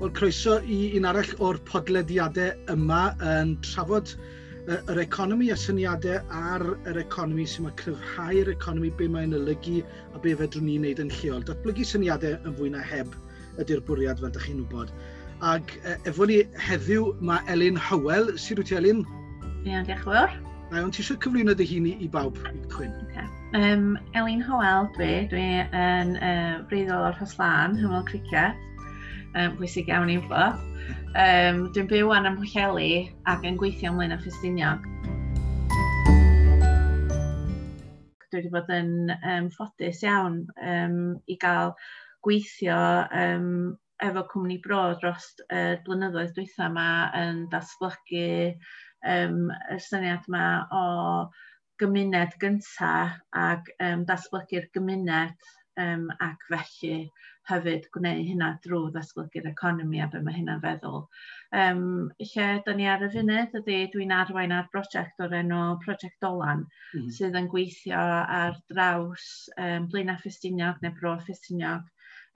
Wel, croeso i un arall o'r podlediadau yma yn trafod yr economi a syniadau ar yr economi sy'n mae cryfhau'r economi, be mae'n olygu a be fedrwn ni'n wneud yn lleol. Datblygu syniadau yn fwy na heb ydy'r bwriad fel ydych chi'n wybod. Ac efo ni heddiw mae Elin Hywel. Sut wyt ti, Elin? Iawn, diolch yn fawr. Na, ond ti eisiau cyflwyno dy hun i, i bawb i chwyn? Okay. Um, Elin Hywel dwi, dwi yn uh, breiddiol o'r Hoslan, Hymol Cricet, um, bwysig iawn i wybod. Um, dwi'n byw yn ymwcheli ac yn gweithio ymlaen â Ffestiniog. Dwi wedi bod yn um, ffodus iawn um, i gael gweithio um, efo cwmni bro dros uh, blynyddoedd dwytha yma yn datblygu um, y syniad yma o gymuned gyntaf ac um, datblygu'r gymuned um, ac felly hefyd gwneud hynna drwy ddatblygu'r economi a be mae hynna'n feddwl. Um, lle da ni ar y funud ydy dwi'n arwain ar brosiect o'r enw Project Dolan mm. sydd yn gweithio ar draws um, Blaena Ffestiniog neu Bro Ffestiniog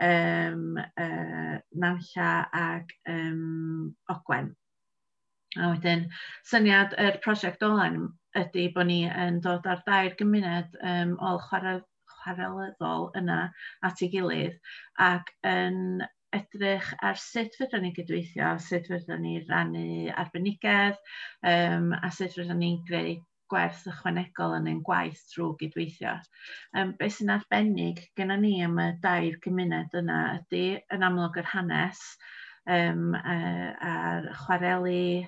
um, uh, Nantlla ac um, Ogwen. A wedyn, syniad yr prosiect Dolan ydy bod ni yn dod ar dair gymuned um, o chwarae paraleddol yna at ei gilydd ac yn edrych ar sut fydden ni gydweithio, sut fydden ni rannu arbenigedd um, a sut fydden ni'n greu gwerth ychwanegol yn ein gwaith trwy gydweithio. Um, be sy'n arbennig gyda ni am y dair cymuned yna ydy yn amlwg yr hanes um, a'r chwareli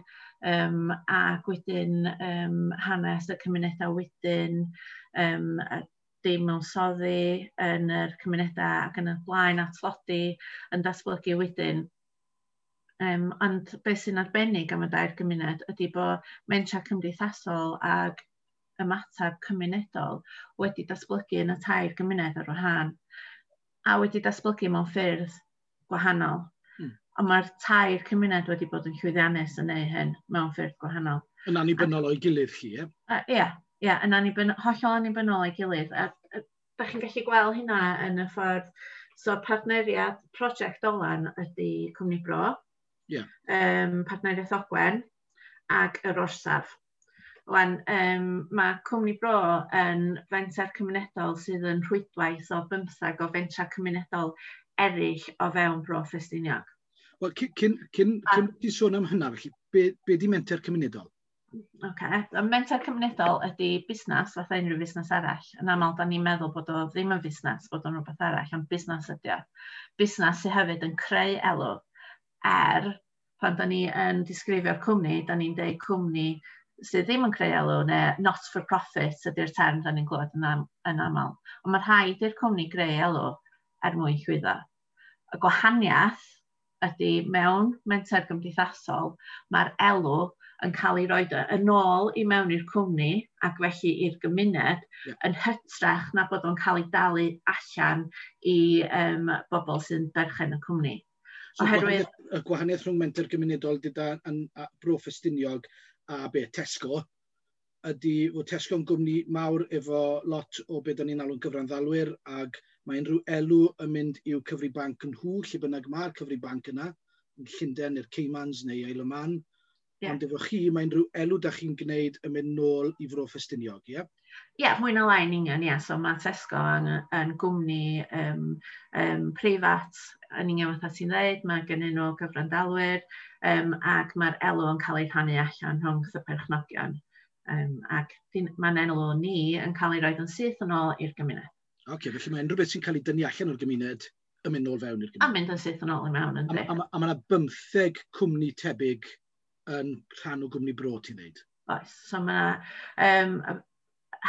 um, ac wedyn um, hanes y cymunedau wedyn um, dim mewn soddi yn yr cymunedau ac yn y blaen at tlodi yn datblygu wedyn. Um, ond beth sy'n arbennig am y dair gymuned ydy bod mentra cymdeithasol ac ymateb cymunedol wedi datblygu yn y tair gymuned ar wahân a wedi datblygu mewn ffyrdd gwahanol. Hmm. Ond mae'r tair cymuned wedi bod yn llwyddiannus yn ei hyn mewn ffyrdd gwahanol. Yn annibynnol o'i gilydd chi, ie? Ie, yeah, yn anibyn, hollol annibynnol ei gilydd. A, a, da chi'n gallu gweld hynna yn y ffordd, so partneriad prosiect Olan ydy Cwmni Bro, yeah. um, partneriaeth Ogwen ac yr Orsaf. Wan, um, mae Cwmni Bro yn fenter cymunedol sydd yn rhwydwaith o bymthag o fentra cymunedol eraill o fewn Bro Ffestiniog. Wel, cyn, cyn, cyn, cyn, cyn, cyn, cyn, cyn, cyn, cyn, cyn, cyn, cyn, okay. A mentor cymunedol ydy busnes fatha unrhyw busnes arall. Yn aml, da ni'n meddwl bod o ddim yn busnes, bod o'n rhywbeth arall, ond busnes ydy o. Busnes sydd hefyd yn creu elw er pan da ni yn disgrifio'r cwmni, da ni'n deud cwmni sydd ddim yn creu elw neu not for profit ydy'r term da ni'n glywed yn, am, yn aml. Ond mae rhaid i'r cwmni greu elw er mwyn llwyddo. Y gwahaniaeth ydy mewn menter gymdeithasol, mae'r elw yn cael ei roed yn ôl i mewn i'r cwmni ac felly i'r gymuned yeah. yn hytrach na bod o'n cael ei dalu allan i um, bobl sy'n berchen y cwmni. So, Oherwydd... Y gwahaniaeth rhwng menter gymunedol dyda yn bro ffestiniog a be Tesco ydy fod Tesco'n gwmni mawr efo lot o beth ni'n alw'n gyfranddalwyr ag mae unrhyw elw yn mynd i'w cyfri banc yn hw, lle bynnag mae'r cyfri banc yna, yn Llundain neu'r Ceimans neu Ail Yeah. Ond efo chi, mae'n rhyw elw da chi'n gwneud yn mynd nôl i fro ffestiniog, ie? Yeah? Ie, yeah, mwy na lai yn union, ie. Yeah. So mae Tesco yn, yn gwmni um, um, preifat, yn union fatha ti'n dweud, mae gennyn nhw gyfrandalwyr, um, ac mae'r elw yn cael ei rhannu allan rhwng y perchnogion. Um, ac mae'n enw ni yn cael ei roed yn syth yn ôl i'r gymuned. Oce, okay, felly mae unrhyw beth sy'n cael ei dynnu allan o'r gymuned yn mynd nôl fewn i'r gymuned. A mynd yn syth yn ôl i mewn, ynddi. A, a, a, a mae yna bymtheg cwmni tebyg yn rhan o gwmni bro ti'n dweud? Oes, so mae um,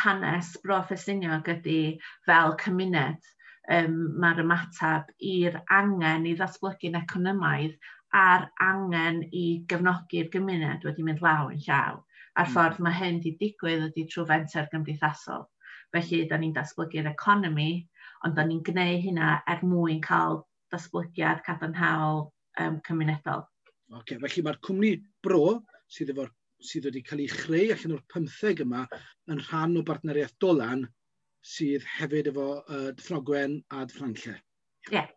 hanes bro Ffestiniog ydy fel cymuned. Um, Mae'r ymateb i'r angen i ddatblygu'n economaidd a'r angen i gefnogi'r gymuned wedi mynd law yn llaw. A'r mm. ffordd mae hyn wedi digwydd ydy trwy fenter gymdeithasol. Felly, da ni'n datblygu'r economi, ond da ni'n gwneud hynna er mwyn cael datblygiad cadarnhaol um, cymunedol. Okay, felly mae'r cwmni bro sydd, efo, sydd wedi cael ei chreu allan o'r 15 yma yn rhan o bartneriaeth dolan sydd hefyd efo uh, Dyffrogwen a Dyffranlle. Ie. Yeah.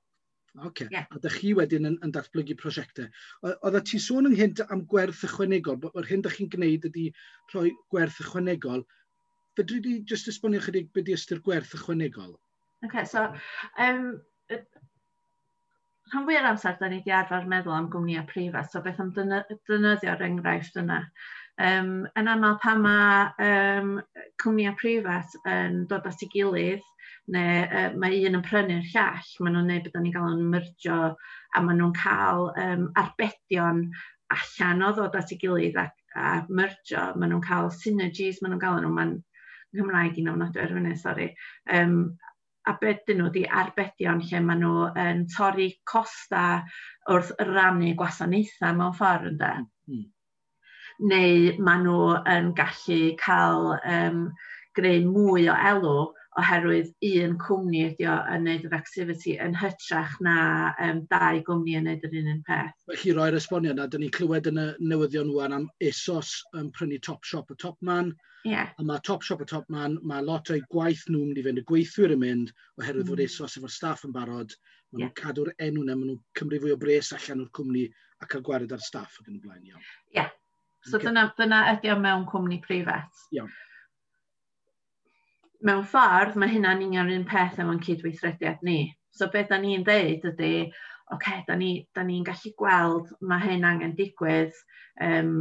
Okay. Yeah. A dych chi wedyn yn, yn datblygu prosiectau. Oedd ti sôn ynghynt am gwerth ychwanegol, bod hyn dych chi'n gwneud ydy rhoi gwerth ychwanegol. Fedri di jyst esbonio chydig beth ystyr gwerth ychwanegol? Okay, so um, rhan fwy o'r amser, da ni wedi arfer meddwl am gwmnïau prifat, so beth am dynyddio'r enghraifft yna. Um, yn aml pan mae um, cwmnïau prifat yn dod at ei gilydd, neu uh, mae un yn prynu'r llall, maen nhw'n neud beth ni'n cael yn myrdio, a maen nhw'n cael um, arbedion allan o ddod at ei gilydd a, a myrdio, maen nhw'n cael synergies, maen nhw'n cael nhw, maen Nghymraeg i'n ofnadwy ar fyny, sori. Um, a beth nhw wedi arbedion lle maen nhw yn torri costa wrth rannu gwasanaethau mewn ffordd ynda. Mm. Neu maen nhw yn gallu cael um, greu mwy o elw oherwydd un cwmni ydi o yn neud yr activity yn hytrach na um, dau gwmni yn neud yr un un peth. Felly roi'r esbonio yna, dyn ni clywed yn y newyddion wan am esos yn prynu Top Shop a Topman. Yeah. A mae Top Shop a Topman, mae lot o'i gwaith nhw'n mynd i fynd y gweithwyr yn mynd oherwydd mm. fod esos efo'r staff yn barod. Maen nhw'n cadw'r enw yna, maen nhw'n cymryd fwy o bres allan o'r cwmni a cael gwared ar staff ac yn y blaen iawn. Ie. Yeah. So okay. dyna, dyna ydy o mewn cwmni preifat. Iawn. Yeah mewn ffordd, mae hynna'n union un peth efo'n cydweithrediad ni. So beth da ni'n dweud ydy, oce, okay, da ni'n ni, ni gallu gweld mae hyn angen digwydd, um,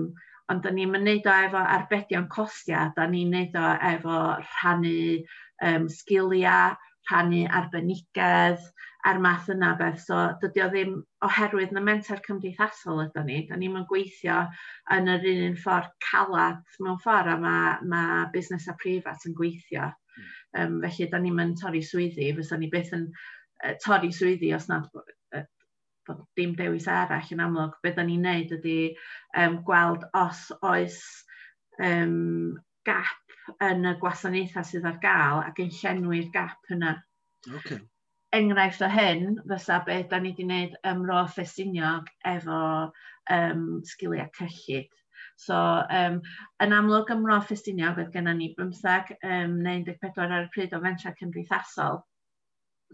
ond da ni'n mynd o efo arbedion costiau, da ni'n mynd o efo rhannu um, sgiliau, rhannu arbenigedd, a'r math yna beth. So dydy o ddim oherwydd na menter cymdeithasol ydy ni. Da ni'n gweithio yn yr un un ffordd calad mewn ffordd a mae, mae busnes a prifat yn gweithio. Um, felly, da ni'n mynd torri swyddi. Fysa ni beth yn uh, torri swyddi os nad uh, bod dim dewis arall yn amlwg. Beth da ni'n neud ydy um, gweld os oes um, gap yn y gwasanaethau sydd ar gael ac yn llenwi'r gap yna. Okay enghraifft o hyn fysa beth da ni wedi gwneud ym Mro Ffestiniog efo um, sgiliau cyllid. So, um, yn amlwg ym Mro Ffestiniog, oedd gennym ni 15 um, 94 ar y pryd o fentra cymdeithasol.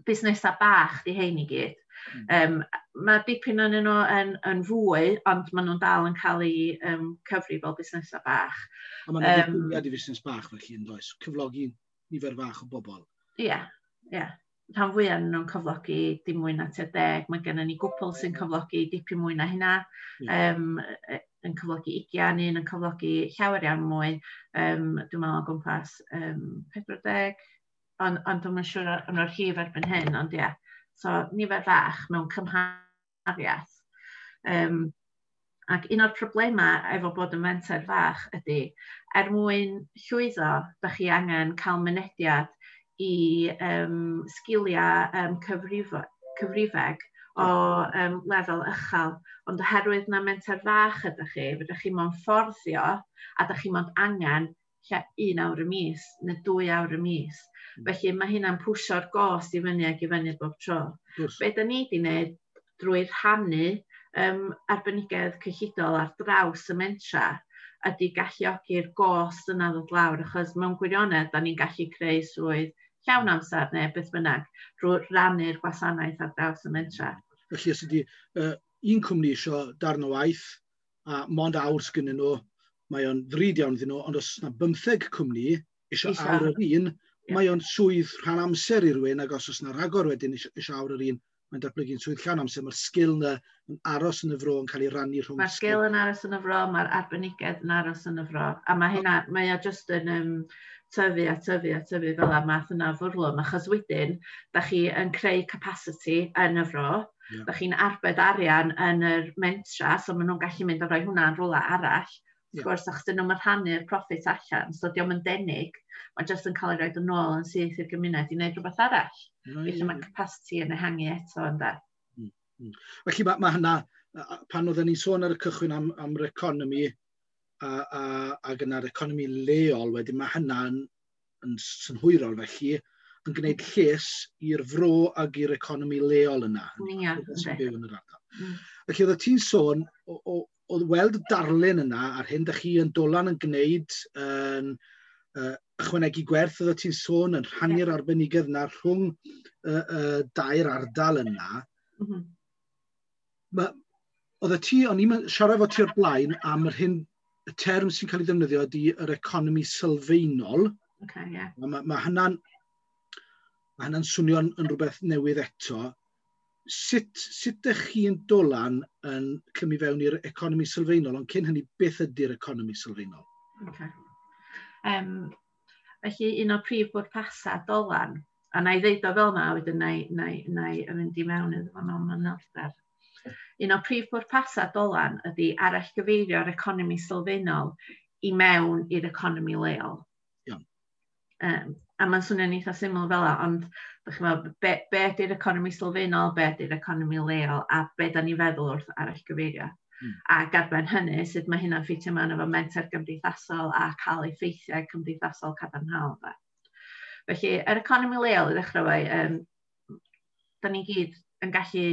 Busnesau bach di hein i gyd. Mm. Um, mae dipyn yn nhw yn, yn fwy, ond maen nhw'n dal yn cael eu um, cyfri fel busnesau bach. A maen um, dipyn i busnes bach felly yn does, cyflogi nifer fach o bobl. Ie, yeah, ie. Yeah rhan fwyaf yn nhw'n cyflogi dim mwy na tua deg. Mae gennym ni gwpl sy'n cyflogi dipyn mwy na hynna. Mm. Um, yn cyflogi ugian, un yn cyflogi llawer iawn mwy. Um, dwi'n meddwl o gwmpas um, 40, ond on, dwi'n meddwl siŵr yn o'r hif erbyn hyn, ond ie. Yeah. So nifer fach mewn cymhariaeth. Um, ac un o'r problemau efo bod yn fenter fach ydy, er mwyn llwyddo, da chi angen cael mynediad i um, sgiliau um, cyfrifeg o um, lefel ychel. Ond oherwydd na menter fach ydych chi, fydych chi mo'n fforddio a ydych chi mo'n angen lle un awr y mis neu dwy awr y mis. Felly mae hynna'n pwysio'r gost i fyny ac i fyny bob tro. Yes. Be da ni wedi wneud drwy rhannu um, arbenigedd cyllidol ar draws y mentra ydy galluogi'r gost yna ddod lawr, achos mewn gwirionedd, da ni'n gallu creu swydd llawn amser neu beth bynnag drwy rannu'r gwasanaeth ar draws y mentra. Felly, os ydy uh, un cwmni isio darn o waith a mond awr sgynnyn nhw, mae o'n ddrud iawn iddyn nhw, ond os yna 15 cwmni isio awr yr un, yeah. mae o'n swydd rhan amser i rywun, ac os oes yna rhagor wedyn isio awr yr un, mae'n datblygu'n swydd llawn amser, mae'r sgil yna yn aros yn y fro yn cael ei rannu rhwng... Mae'r sgil yn aros yn y fro, mae'r arbenigedd yn aros yn y fro, a mae hynna, mae o just yn um, tyfu a tyfu a tyfu fel y math yna fwrlwm, achos wedyn, da chi yn creu capacity yn y fro, yeah. da chi'n arbed arian yn yr mentra, so maen nhw'n gallu mynd a rhoi hwnna'n rola arall. Yeah. Wrth gwrs, achos dyn nhw'n rhannu'r profit allan, so diolch yn denig, mae jyst yn cael ei roed yn ôl yn syth i'r gymuned i wneud rhywbeth arall. Mm. Felly yeah. mae capacity yn ehangu eto yn da. Mm. Mm. Felly mae, ma hynna, pan oedden ni'n sôn ar y cychwyn am, am yr economi, a, a, a gyda'r economi leol wedyn mae hynna'n yn synhwyrol felly yn gwneud lles i'r fro ag i'r economi leol yna. Ia. yn yr. Mm. Felly oedd ti'n sôn, oedd weld darlun yna ar hyn da chi yn dolan yn gwneud yn uh, ychwanegu gwerth oedd ti'n sôn yn rhannu'r arbenigedd yna rhwng uh, uh, dair ardal yna. Mm -hmm. Ma, oedd y ti, o'n i'n siarad fo ti o'r blaen am yr hyn y term sy'n cael ei ddefnyddio ydy yr economi sylfaenol. Okay, yeah. Mae ma hynna'n ma hynna swnio'n yn rhywbeth newydd eto. Sut, sut ydych chi'n dolan yn clymu fewn i'r economi sylfaenol, ond cyn hynny beth ydy'r economi sylfaenol? Okay. Um, felly un o'r prif bwrpasau dolan, a na i ddeud o fel yma, wedyn na i, na i, na i mynd i mewn iddo fo mewn mynolder Un o prif bwrpasau dolan ydy arall gyfeirio'r economi sylfaenol i mewn i'r economi leol. Yeah. Um, a mae'n swnio'n eitha syml fel la, ond chymod, be, be ydy'r economi sylfaenol, be ydy'r economi leol, a be da ni feddwl wrth arall gyfeirio. Mm. A garben hynny, sut mae hynna'n ffitio mewn efo menter gymdeithasol a cael effeithiau cymdeithasol cadarnhaol. Fe. Felly, yr economi leol i ddechrau fwy, um, da ni gyd yn gallu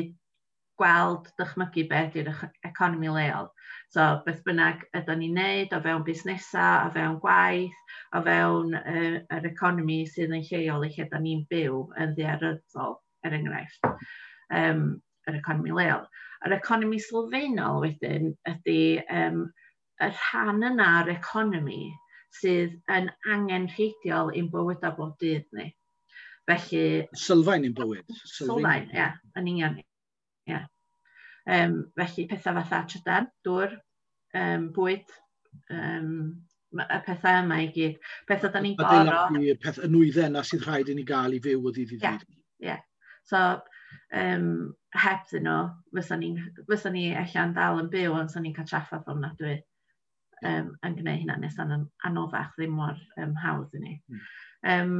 gweld dychmygu beth yw'r economi leol. So beth bynnag ydym ni'n neud o fewn busnesau, o fewn gwaith, o fewn uh, yr economi sydd yn lleol i lle ydym ni'n byw yn ddiarryddol, er enghraifft, um, yr economi leol. Yr economi sylfaenol wedyn ydy um, y rhan yna o'r economi sydd yn angen rheidiol i'n bywyd o bob dydd ni. Felly... Sylfaen i'n bywyd. Sylfaen, ie, yn union. Yeah. Um, felly pethau fatha trydan, dŵr, um, bwyd, um, y pethau yma i gyd. Pethau da ni'n goro... Y peth, y nwydden na sydd rhaid i ni gael i fyw o ddydd i ddydd. Ie, yeah, yeah. So, um, heb ddyn nhw, fysa ni, fysa ni allan dal yn byw, ond sy'n ni'n cael traffaeth o'n dwi um, yn gwneud hynna nes yn anoddach, ddim mor um, hawdd i ni. Mm. Um,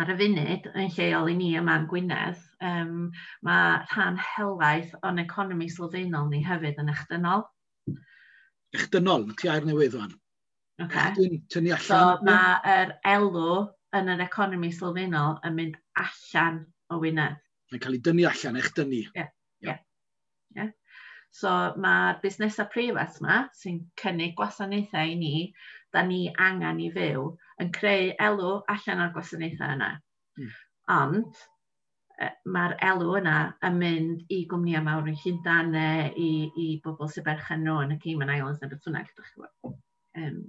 Ar y funud, yn lleol i ni yma yn Gwynedd, um, mae rhan helaeth o'n economi sylfaenol ni hefyd yn echdynol. Echdynol, ti air newydd o'n. Okay. Tynnu allan. So, mae'r elw yn yr economi sylfaenol yn mynd allan o Wynedd. Mae'n cael ei dynnu allan, eich dynnu. yeah, ie. Yeah. Yeah. So mae'r busnesau preifat yma sy'n cynnig gwasanaethau i ni, da ni angen i fyw yn creu elw allan o'r gwasanaethau yna. Mm. Ond e, mae'r elw yna yn mynd i gwmnïau mawr yn Llundain neu i, i bobl sy'n berchen nhw yn y Cayman Islands neu beth bynnag, ydych chi'n um,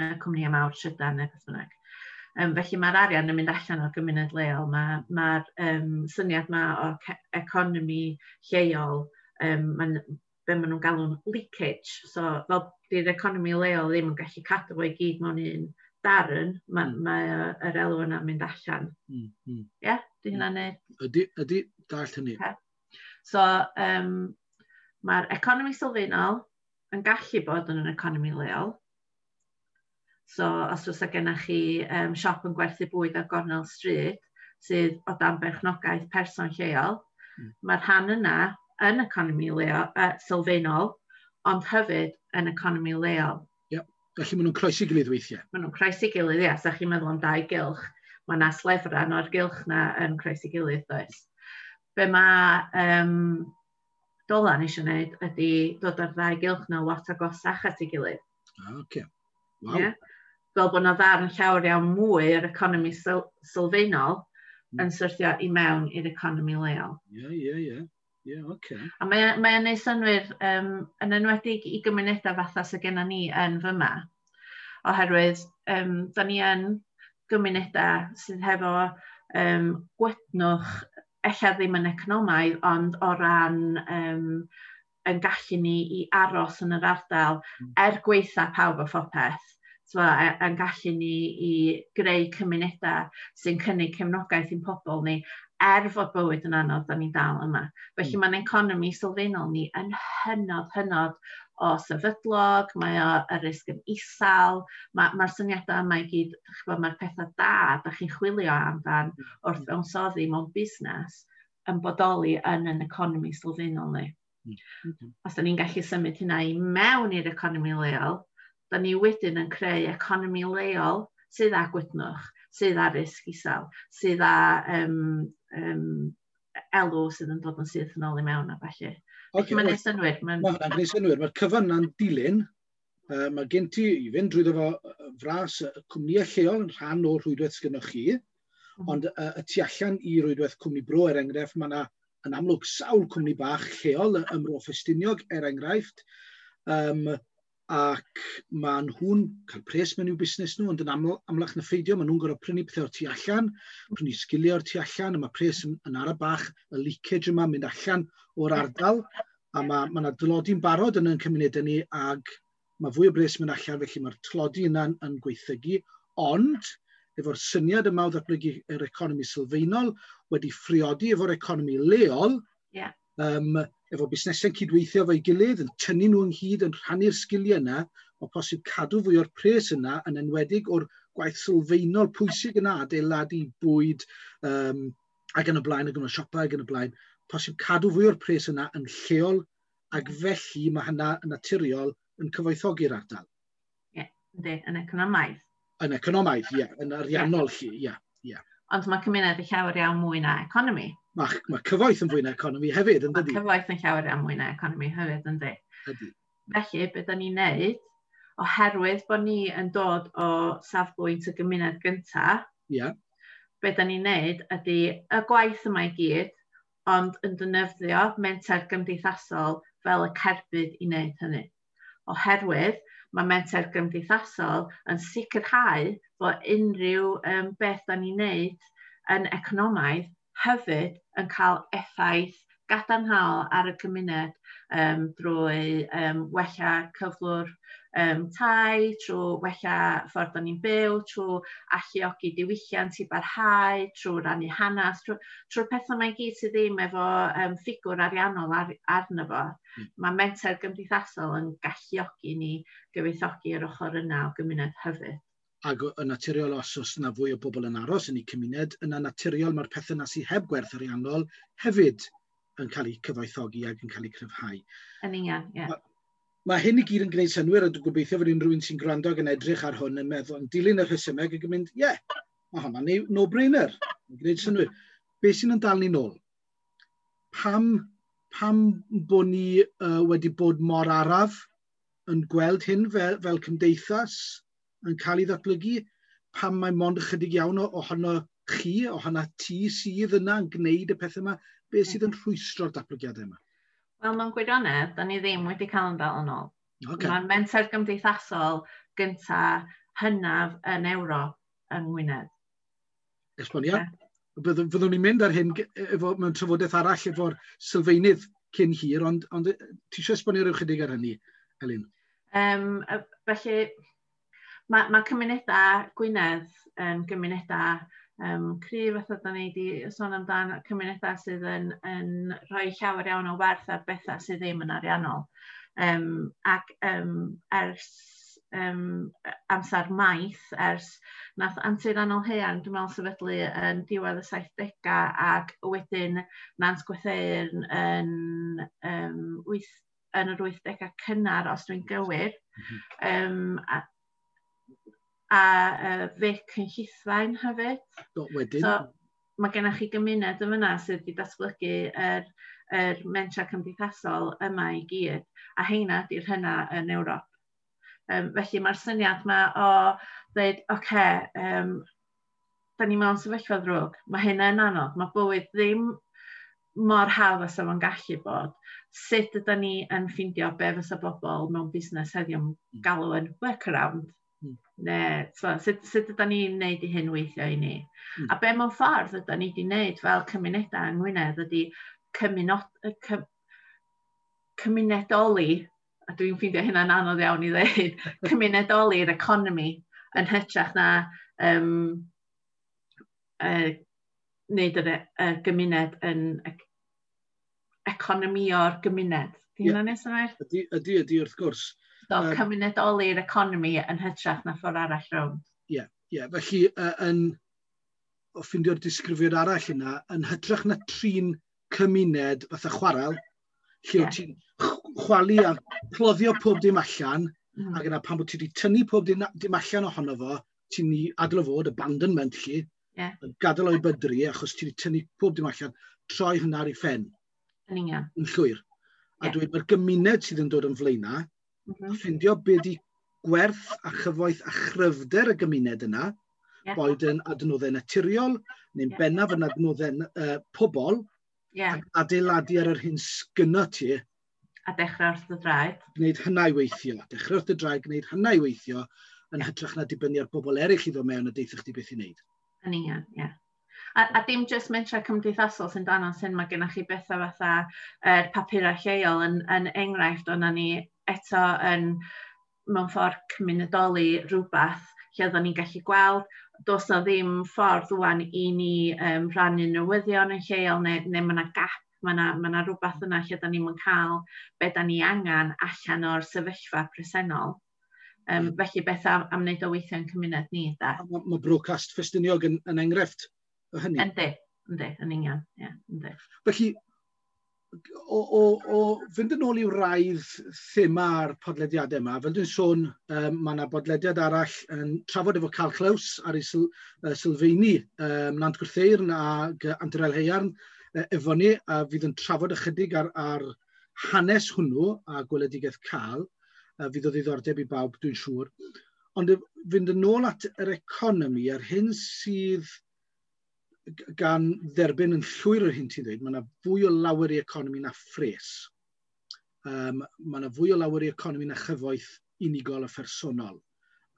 na cwmnïau mawr trydan neu beth bynnag. Um, felly mae'r arian yn mynd allan o'r gymuned leol. Mae'r ma, um, syniad yma o economi lleol, um, ma'n, be maen nhw'n galw'n leakage. So fel di'r economi leol ddim yn gallu cadw o'i gyd mewn un darn, mae mm. ma, yr elw yna mynd allan. Hmm, hmm. Ie, mm, mm. yeah, di hynna'n hmm. neud? Ydy, ydy, dall hynny. Okay. So, um, mae'r economi sylfaenol yn gallu bod yn yr economi leol. So, os oes gennych chi um, siop yn gwerthu bwyd ar gornel Street, sydd o dan berchnogaeth person lleol, mm. mae'r rhan yna yn economi leol, uh, sylfaenol, ond hefyd yn economi leol. Felly maen nhw'n croesi gilydd weithiau. Maen nhw'n croesi gilydd, ia. Sa chi'n meddwl am dau gylch. Mae yna slefran o'r gylch na yn croesi gilydd, does. Be mae um, dolan eisiau gwneud ydy dod ar ddau gylch na lot o gosach at ei gilydd. Ah, okay. Wow. Yeah? Fel bod yna ddarn llawer iawn mwy yr economi syl sylfaenol mm. yn hmm. syrthio i mewn i'r economi leol. Ie, yeah, ie, yeah, ie. Yeah. Yeah, okay. A mae, e, mae neud synwyr um, yn enwedig i gymunedau fatha sydd gennym ni yn fyma. Oherwydd, um, da ni yn gymunedau sydd hefo um, gwetnwch, ella ddim yn economaidd, ond o ran um, yn gallu ni i aros yn yr ardal hmm. er gweitha pawb o phopeth so, yn gallu ni i greu cymunedau sy'n cynnig cefnogaeth i'n pobl ni er fod bywyd yn anodd, da ni'n dal yma. Felly mm. mae'n economi sylfaenol ni yn hynod, hynod o sefydlog, mae o y risg yn isal, mae'r ma, syniadau yma i gyd, mae'r pethau da, da chi'n chwilio amdan wrth hmm. fewnsoddi mewn busnes yn bodoli yn yn economi sylfaenol ni. Mm. Os da ni'n gallu symud hynna i mewn i'r economi leol, da ni wedyn yn creu economi leol sydd â gwydnwch sydd ar risg isel, sydd â um, um, elw sydd yn dod yn syth yn ôl i mewn a falle. Okay, mae'n gwneud synwyr. Mae'n ma gwneud synwyr. Mae'r cyfyna'n dilyn, uh, mae gen ti i fynd drwy fo fras y cwmnïau lleol yn rhan o'r rhwydwaith sgynnwch chi, mm. ond uh, y tu allan i rhwydwaith cwmni bro er enghraifft, mae yna yn amlwg sawl cwmni bach lleol ym Mro Ffestiniog er enghraifft. Um, ac mae nhw'n cael pres mewn i'w busnes nhw, ond yn aml, amlach na ffeidio, mae nhw'n gorfod prynu pethau o'r tu allan, mm. prynu sgiliau o'r tu allan, a mae pres yn, yn ara bach, y leakage yma mynd allan o'r ardal, a mae ma yna dylodi'n barod yn y cymunedau ni, ag mae fwy o bres mynd allan, felly mae'r tlodi yna'n yn gweithygu, ond efo'r syniad yma o ddatblygu yr economi sylfaenol wedi ffriodi efo'r economi leol, yeah. um, efo busnesau'n cydweithio fo'i gilydd, yn tynnu nhw ynghyd yn rhannu'r sgiliau yna, o posib cadw fwy o'r pres yna yn enwedig o'r gwaith sylfaenol pwysig yna, adeiladu bwyd um, ac yn y blaen, ac yn y siopa ac yn y blaen, posib cadw fwy o'r pres yna yn lleol ac felly mae hynna yn naturiol yn cyfoethogi'r ardal. Ie, yeah, yn economaidd. Yn economaidd, ie, yeah, yn ariannol yeah. lli, ie. Yeah, yeah. Ond mae cymuned y llawer iawn mwy na economi mae, ma cyfoeth yn fwy na economi hefyd, yn dydi? Mae cyfoeth yn llawer iawn mwy na economi hefyd, yn dydi? Felly, beth da ni'n neud, oherwydd bod ni yn dod o safbwynt y gymuned gyntaf, yeah. beth da ni'n neud ydy y gwaith yma i gyd, ond yn dynyddio menter gymdeithasol fel y cerbyd i wneud hynny. Oherwydd, mae menter gymdeithasol yn sicrhau bod unrhyw um, beth da ni'n neud yn economaidd hefyd yn cael effaith gadarnhaol ar y cymuned um, drwy um, wella cyflwr um, tai, trwy wella ffordd o'n i'n byw, trwy alluogi diwylliant i barhau, trwy rannu hanes, trwy'r trwy pethau mae gyd sydd ddim efo um, ffigwr ariannol ar, arno fo. Mm. Mae menter gymdeithasol yn galluogi ni gyfeithogi yr ochr yna o gymuned hyfyd ac yn naturiol os oes yna fwy o bobl yn aros yn eu cymuned, yna naturiol mae'r pethau yna sydd heb gwerth ariannol hefyd yn cael eu cyfoethogi ac yn cael eu cryfhau. Yn union, ie. Yeah. Mae hyn i gyd yn gwneud synwyr a dwi'n gobeithio fod unrhyw'n sy'n gwrando ac yn edrych ar hwn yn meddwl yn dilyn y rhesymeg ac yn mynd, ie, yeah, mae hwnna'n no-brainer, yn gwneud synwyr. Be sy'n yn dal ni nôl? Pam, pam bod ni uh, wedi bod mor araf yn gweld hyn fel, fel cymdeithas? yn cael ei ddatblygu pam mae mond ychydig iawn ohono chi, ohono ti sydd yna yn gwneud y pethau yma, beth sydd yn rhwystro'r datblygiadau yma? Wel, mewn gwirionedd, da ni ddim wedi cael yn fel yn ôl. Okay. Mae'n menter gymdeithasol gynta hynaf yn Ewrop yng Ngwynedd. Esboniad? Yeah. Fyddwn ni'n mynd ar hyn e- efo, mewn trafodaeth arall efo'r sylfaenydd cyn hir, ond, ond e, ti eisiau esbonio rhyw chydig ar hynny, Elin? Um, felly, mae, ma cymunedau Gwynedd yn gymunedau um, cryf fath oedden ni wedi sôn amdan cymunedau sydd yn, yn rhoi llawer iawn o werth ar bethau sydd ddim yn ariannol. Um, ac um, ers um, amser maith ers nath antur anol hean dwi'n meddwl sefydlu yn diwedd y 70au ac wedyn Nant Gwetheir yn, um, 8, yn yr 80au cynnar os dwi'n gywir. Mm -hmm. um, a, a uh, Vic yn llithfaen hefyd. Do, wedyn. So, mae gennych chi gymuned yn fyna sydd wedi datblygu yr, yr mentra cymdeithasol yma i gyd, a heina di'r hynna yn Ewrop. Um, felly mae'r syniad yma o dweud, oce, okay, um, da ni mewn sefyllfa ddrwg, mae hynna yn anodd, mae bywyd ddim mor hawdd as yma'n gallu bod. Sut ydym ni yn ffeindio be fysa bobl mewn busnes heddiw yn galw yn workaround? Mm. Ne, so, sut, sut ydym ni'n wneud i hyn weithio i ni? Mm. A be mewn ffordd ydym ni wedi wneud fel cymunedau yng Ngwynedd ydy cymunod, cy, cymunedoli, a dwi'n ffeindio hynna'n anodd iawn i ddeud, cymunedoli'r economi yn hytrach na um, uh, wneud y, e, y gymuned yn economi o'r gymuned. Dwi'n yeah. nes yna? Ydy, ydy, ydy, wrth gwrs ymosod cymunedoli'r economi yn hytrach na ffordd arall rhwng. Ie, yeah, yeah. felly uh, yn o ffindio'r disgrifiad arall yna, yn hytrach na trin cymuned fatha chwarael, lle yeah. ti'n chwalu a cloddio pob dim allan, mm. ac yna pan bod ti wedi tynnu pob dim, dim allan ohono fo, ti'n adl o fod abandonment chi, yeah. gadael o'i bydru achos ti wedi tynnu pob dim allan, troi hynna ar ei ffen. Yn llwyr. A yeah. dweud, mae'r gymuned sydd yn dod yn flaenau, -hmm. ffeindio be di gwerth a chyfoeth a chryfder y gymuned yna, yeah. boed yn adnoddau naturiol, neu'n yeah. bennaf yn adnoddau uh, pobl, yeah. adeiladu ar yr hyn sgynno ti. A dechrau wrth y draed. Gwneud hynna i weithio. Dechrau wrth y draed, gwneud hynna i weithio, yn hytrach na dibynnu ar bobl eraill i ddod mewn a deithio chdi beth i wneud. Yn union, ie. Yeah. A, a dim jyst mentra cymdeithasol sy'n danos hyn, mae gennych chi bethau fatha er, papurau lleol yn, yn enghraifft o'na ni eto yn mewn ffordd cymunedoli rhywbeth lle oeddwn ni'n gallu gweld. Does na ddim ffordd rwan i ni um, rhannu newyddion yn lleol neu, neu mae yna gap, mae yna, mae yna rhywbeth yna lle oeddwn ni'n cael be da ni angen allan o'r sefyllfa presennol. Um, felly beth am, am wneud o weithio yn cymuned ni, da. Mae ma brocast ffestiniog yn, yn enghraifft o hynny. Yndi, yndi, yn union. Yeah, yndi. Felly, o, o, o fynd yn ôl i'w raidd thema'r podlediadau yma, fel dwi'n sôn, um, mae yna bodlediad arall yn trafod efo Carl Claws ar ei syl, uh, sylfeini, um, Nant Gwrtheirn a Anterel Heiarn uh, efo ni, a fydd yn trafod ychydig ar, ar hanes hwnnw a gweledigaeth cael, Uh, fydd o ddiddordeb i bawb, dwi'n siŵr. Ond fynd yn ôl at yr economi a'r hyn sydd gan dderbyn yn llwyr o'r hyn ti'n dweud, mae yna fwy o lawer i economi na ffres. Um, mae yna fwy o lawer i economi na chyfoeth unigol a phersonol.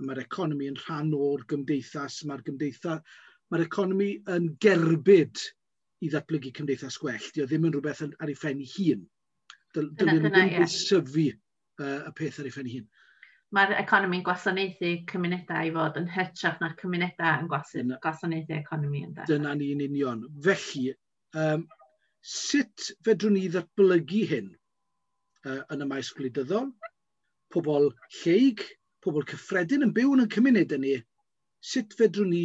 Mae'r economi yn rhan o'r gymdeithas, mae'r gymdeithas, mae'r economi yn gerbyd i ddatblygu cymdeithas gwell. Dio ddim yn rhywbeth ar ei phen ei hun. Dyna ddim yn syfu uh, y peth ar ei phen ei hun mae'r economi'n gwasanaethu cymunedau i fod yn hytrach na'r cymunedau yn gwasanaethu, economi yn da. Dyna ni'n union. Felly, um, sut fedrwn ni ddatblygu hyn uh, yn y maes gwleidyddol? Pobl lleig, pobl cyffredin yn byw yn y cymuned ni, sut fedrwn ni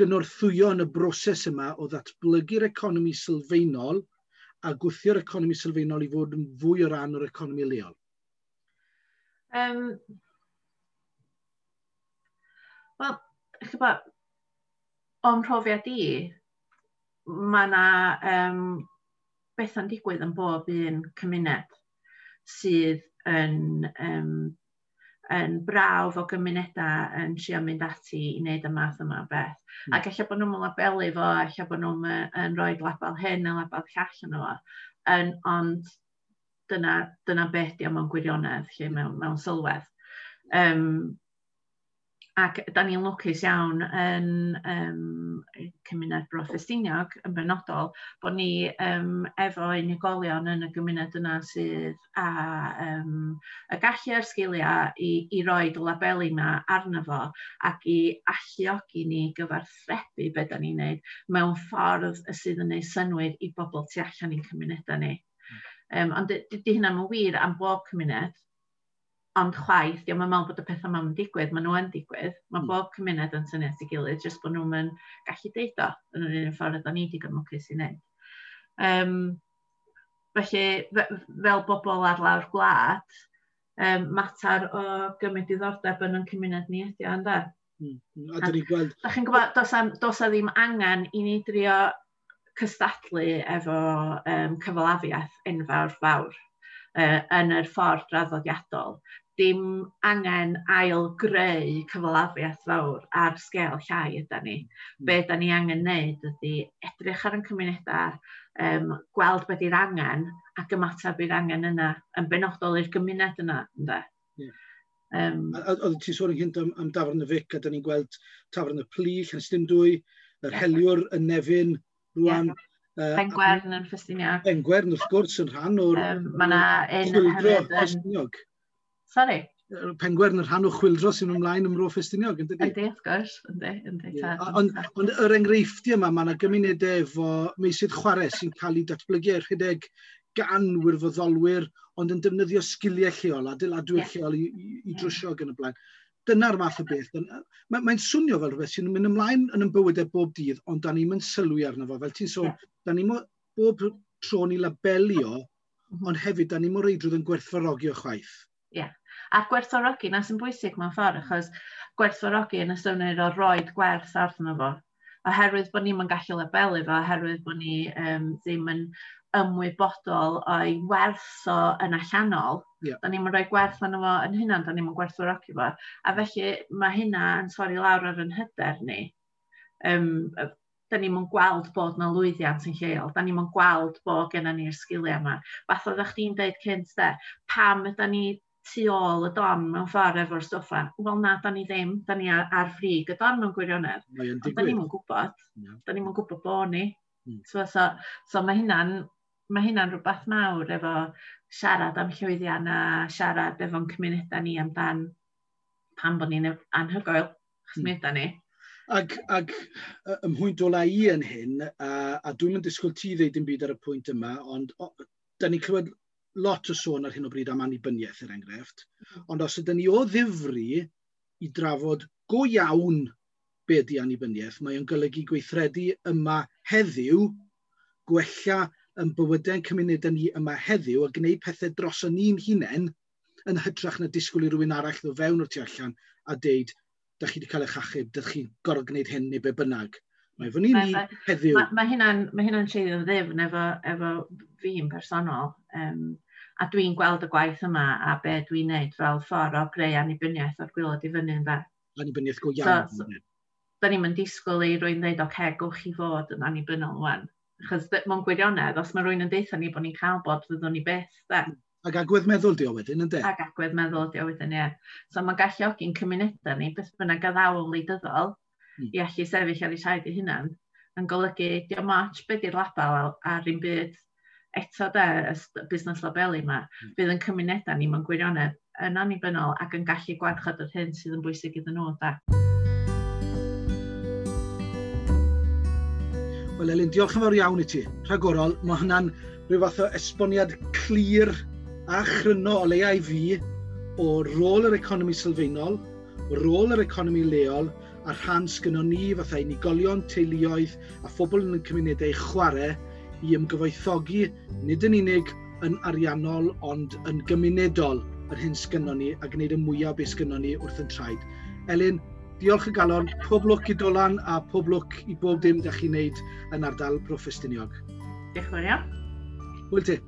gynorthwyo yn y broses yma o ddatblygu'r economi sylfaenol a gwythio'r economi sylfaenol i fod yn fwy o ran o'r economi leol? Um, Wel, chybod, o'n profiad i, mae yna um, bethau'n digwydd yn bob un cymuned sydd yn, um, yn brawf o gymunedau yn trio mynd ati i wneud y math yma o beth. Mm. Ac efallai bod nhw'n labelu fo, efallai bod nhw'n yn rhoi label hyn a label llall yn o. Yn, ond dyna, dyna beth di mewn gwirionedd, lle mewn, mewn sylwedd. Um, Ac da ni'n lwcus iawn yn um, cymuned Bro Ffestiniog yn benodol bod ni um, efo unigolion yn y gymuned yna sydd a um, y gallu a'r sgiliau i, i roi y labeli yma arno fo ac i alluogi ni gyfarthrebu be da ni'n neud mewn ffordd sydd yn neud synwyr i bobl tu allan i'n cymunedau ni. Um, ond dy, dy hynna yn wir am bob cymuned, ond chwaith, diolch yn meddwl bod y pethau ma'n digwydd, maen nhw yn digwydd. Mae mm. bob cymuned yn syniad i gilydd, jyst bod nhw'n gallu deud o yn yr un ffordd ydyn ni wedi gymwcus i wneud. Um, felly, fel bobl ar lawr gwlad, um, mater o gymryd diddordeb yn yn cymuned ni ydy, da. Mm. A dyn ni'n gweld... Da chi'n gwybod, does dos a ddim angen i ni drio cystadlu efo um, cyfalafiaeth enfawr fawr uh, yn yr ffordd draddodiadol dim angen ail greu cyfalafiaeth fawr ar sgel llai ydy ni. Hmm. Be ydy ni angen wneud ydy edrych ar y cymunedau, um, gweld beth yw'r angen ac ymateb i'r angen yna, yn benodol i'r gymuned yna. Ynda? Yeah. Um, Oedd ti'n sôn yn gynt am, am Dafrn y Fic, a da ni'n gweld Tafrn y Plyll, Ynstyn Dwy, yr heliwr, y nefyn, rwan. Yeah. Uh, Pengwern yn Ffestiniog. Pengwern, wrth gwrs, yn rhan o'r... Um, Mae yna un hefyd yn... Sorry. Pengwer yn y rhan o chwildro sy'n ymlaen ym Mro Ffestiniog, ynddi? Ynddi, wrth gwrs, ynddi, ynddi. Ond on, yr enghreifftiau yma, mae yna gymunedau efo meisydd chwarae sy'n cael ei datblygu e rhedeg gan wirfoddolwyr, ond yn defnyddio sgiliau lleol, adeiladwyr yeah. lleol i, i, i drwsio ac yn y blaen. Dyna'r math o beth. Mae'n mae, swnio fel rhywbeth sy'n mynd ymlaen yn ymbywydau e bob dydd, ond da ni'n mynd sylwi arno fo. Fel ti'n sôn, yeah. da ni'n bob tro ni labelio, mm ond hefyd da ni'n mor reidrwydd yn gwerthfarogi o chwaith. Ie. Yeah. A gwerthfawrogi, na sy'n bwysig mewn ffordd, hmm. achos gwerthfawrogi yn y o roed gwerth arno fo. Oherwydd bod ni'n gallu labelu fo, oherwydd bod ni um, ddim yn ymwybodol o'i werth o yn allanol. Yeah. Da ni'n rhoi gwerth arno fo yn hynna, da ni'n gwerthfawrogi fo. A hmm. felly mae hynna yn torri lawr ar yn hyder ni. Um, da ni'n mwyn gweld bod na lwyddiant yn lleol, da ni'n mwyn gweld bod gennym ni'r sgiliau yma. Fath oedd chdi'n dweud cynt de, pam ydy ni tu ôl y dorm mewn ffordd efo'r stwffa. Wel na, da ni ddim, da ni ar, ar frig y dorm mewn gwirionedd. Ond da ni'n gwybod, no. da ni'n gwybod bod ni. Mm. So, so, so mae hynna'n mae hynna'n rhywbeth mawr efo siarad am llwyddiant a siarad efo'n cymunedau ni amdan pan bod ni'n anhygoel, chos hmm. mi ni. Ag, Ac, ac ymhwyntola i yn hyn, a, a dwi'n mynd disgwyl ti ddeud yn byd ar y pwynt yma, ond o, da ni'n clywed lot o sôn ar hyn o bryd am annibyniaeth er enghraifft, hmm. ond os ydym ni o ddifri i drafod go iawn be di annibyniaeth, mae o'n golygu gweithredu yma heddiw, gwella yn bywydau'n cymunedau ni yma heddiw a gwneud pethau dros yn ni'n hunain yn hytrach na disgwyl i rhywun arall ddod fewn o'r tu allan a deud, da chi wedi cael eich achub, da chi gorfod gwneud hyn neu be bynnag. Mae fyny ni ma, heddiw. Mae ma hynna'n ma hynna treulio'n ddifn efo, efo fi'n personol. Um, a dwi'n gweld y gwaith yma a be dwi'n neud fel ffordd o greu annibyniaeth o'r gwylod i fyny yn fe. Annibyniaeth go iawn. So, so, da ni'n mynd disgwyl i rwy'n dweud, oce, okay, gwch chi fod yn annibynnol wan. Achos mae'n gwirionedd, os mae rwy'n yn deitha ni bod ni'n cael bod, fyddwn ni beth, da. Ac agwedd meddwl di o wedyn, ynddo? Ac agwedd meddwl di o wedyn, ie. So mae'n galluogi'n cymunedau ni, beth bynnag gaddawl leidyddol, mm. i allu sefyll ar ei traed i hunan, yn golygu di diolch match beth i'r label ar un byd eto de, y busnes labelu yma, mm. bydd yn cymunedau ni mewn gwirionedd yn annibynnol ac yn gallu gwarchod yr hyn sydd yn bwysig iddyn nhw. Da. Wel, Elin, diolch yn fawr iawn i ti. Rhagorol, mae hynna'n rhyw fath o esboniad clir a chryno o leia i fi o rôl yr economi sylfaenol, rôl yr economi leol, a rhan sgynno ni fatha unigolion, teuluoedd a phobl yn y cymunedau chwarae i ymgyfoethogi nid yn unig yn ariannol ond yn gymunedol yr hyn sgynno ni a gwneud y mwyaf beth sgynno ni wrth yn traed. Elin, diolch y galon, pob lwc i dolan a pob lwc i bob dim da chi'n neud yn ardal Proffestiniog. Diolch yn fawr iawn. Wel ti.